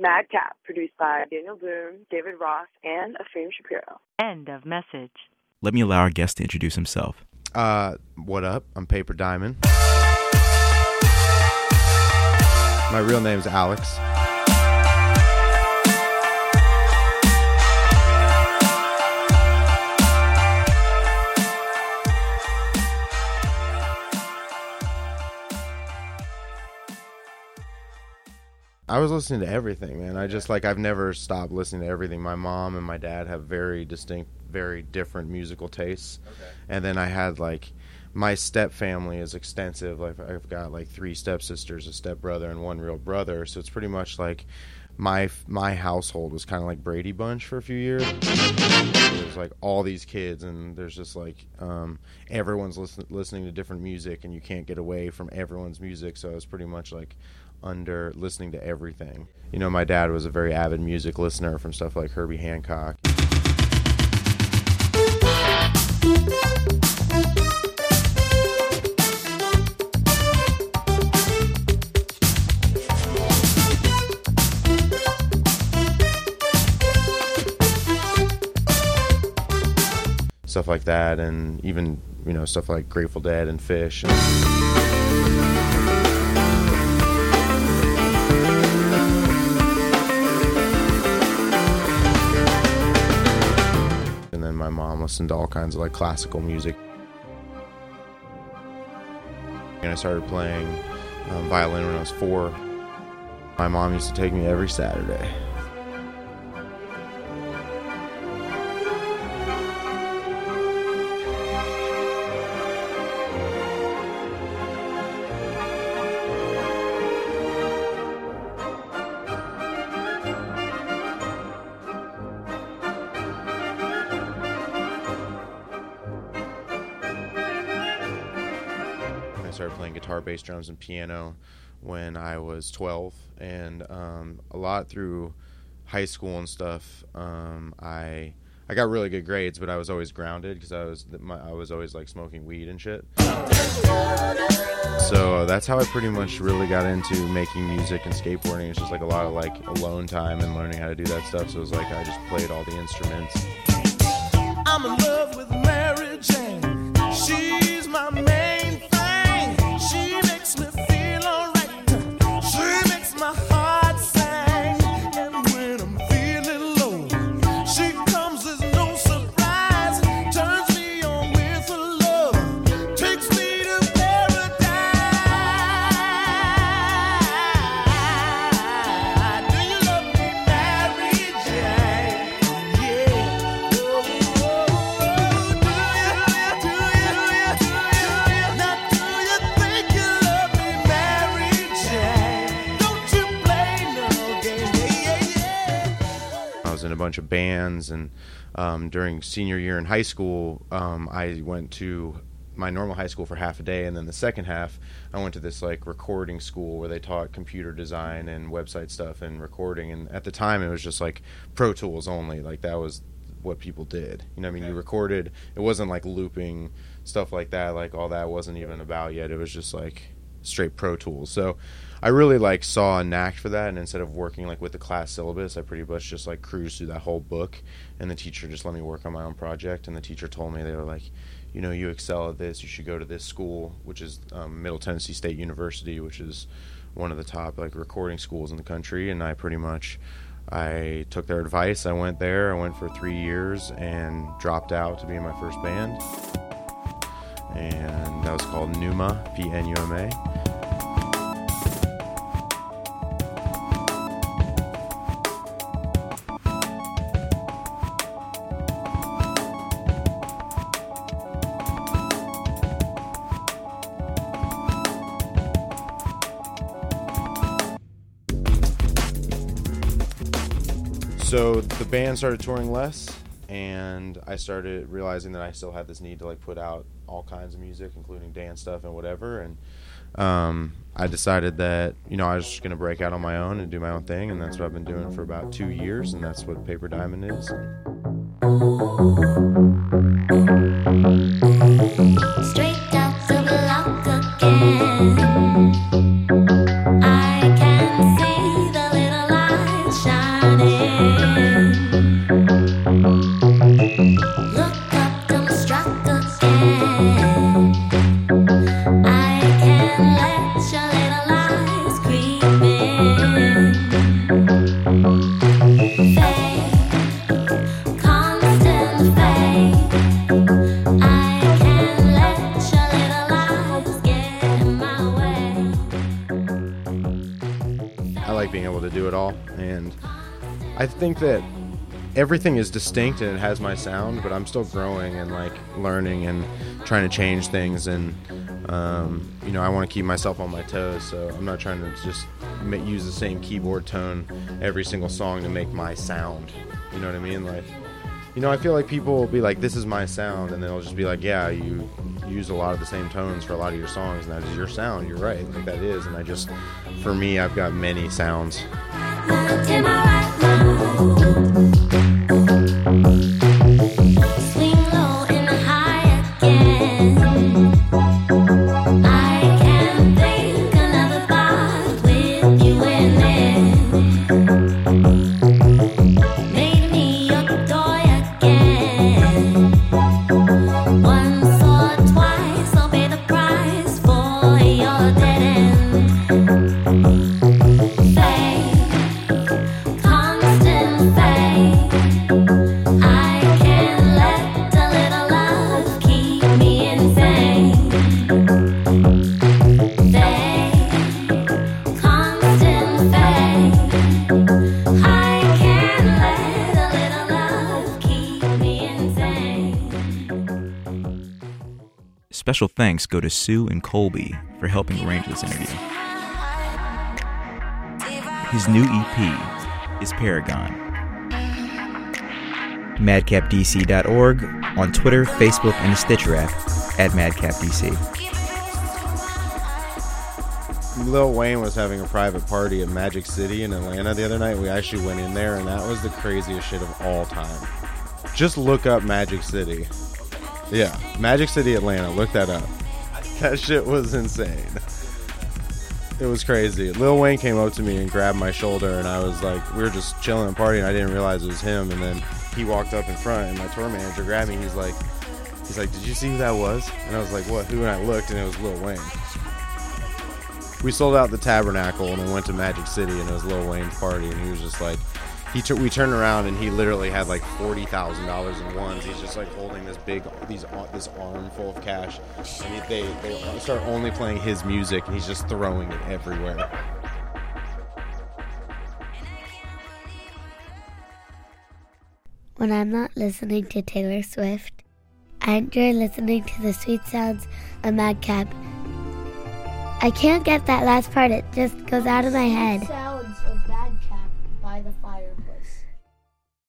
Madcap, produced by Daniel Boone, David Ross, and Afim Shapiro. End of message. Let me allow our guest to introduce himself. Uh, what up? I'm Paper Diamond. My real name's Alex. I was listening to everything, man. I just like I've never stopped listening to everything. My mom and my dad have very distinct, very different musical tastes. Okay. And then I had like my step family is extensive. Like I've got like three stepsisters, a stepbrother, and one real brother. So it's pretty much like my my household was kind of like Brady Bunch for a few years. There's like all these kids, and there's just like um, everyone's listen, listening to different music, and you can't get away from everyone's music. So it's pretty much like under listening to everything. You know, my dad was a very avid music listener from stuff like Herbie Hancock. Stuff like that, and even you know stuff like Grateful Dead and Phish. listened to all kinds of like classical music. And I started playing um, violin when I was four. My mom used to take me every Saturday. Guitar, bass, drums, and piano when I was 12, and um, a lot through high school and stuff. Um, I I got really good grades, but I was always grounded because I was my, I was always like smoking weed and shit. So that's how I pretty much really got into making music and skateboarding. It's just like a lot of like alone time and learning how to do that stuff. So it was like I just played all the instruments. Bunch of bands, and um, during senior year in high school, um, I went to my normal high school for half a day, and then the second half, I went to this like recording school where they taught computer design and website stuff and recording. And at the time, it was just like Pro Tools only. Like that was what people did. You know, I mean, okay. you recorded. It wasn't like looping stuff like that. Like all that wasn't even about yet. It was just like straight Pro Tools. So I really like saw a knack for that, and instead of working like with the class syllabus, I pretty much just like cruised through that whole book, and the teacher just let me work on my own project. And the teacher told me they were like, you know, you excel at this, you should go to this school, which is um, Middle Tennessee State University, which is one of the top like recording schools in the country. And I pretty much I took their advice. I went there. I went for three years and dropped out to be in my first band, and that was called Pnuma, P N U M A. So the band started touring less and i started realizing that i still had this need to like put out all kinds of music including dance stuff and whatever. And um, i decided that you know i was just going to break out on my own and do my own thing. And that's what i've been doing for about two years. And that's what paper diamond is while, and I think that everything is distinct and it has my sound, but I'm still growing and like learning and trying to change things. And um, you know, I want to keep myself on my toes, so I'm not trying to just use the same keyboard tone every single song to make my sound. You know what I mean? Like, you know, I feel like people will be like, "This is my sound," and they'll just be like, "Yeah, you use a lot of the same tones for a lot of your songs, and that is your sound. You're right, like that is." And I just, for me, I've got many sounds. Special thanks go to Sue and Colby for helping arrange this interview. His new EP is Paragon. MadcapDC.org on Twitter, Facebook, and the Stitcher app at MadcapDC. Lil Wayne was having a private party at Magic City in Atlanta the other night. We actually went in there, and that was the craziest shit of all time. Just look up Magic City. Yeah, Magic City, Atlanta. Look that up. That shit was insane. It was crazy. Lil Wayne came up to me and grabbed my shoulder, and I was like, we were just chilling and partying. I didn't realize it was him, and then he walked up in front, and my tour manager grabbed me. He's like, he's like, did you see who that was? And I was like, what? Who? And I looked, and it was Lil Wayne we sold out the Tabernacle and then went to Magic City and it was Lil Wayne's party and he was just like he tur we turned around and he literally had like forty thousand dollars in ones. He's just like holding this big these uh, this arm full of cash and he, they they start only playing his music and he's just throwing it everywhere. When I'm not listening to Taylor Swift, I enjoy listening to the sweet sounds of Madcap. I can't get that last part, it just goes out of my head.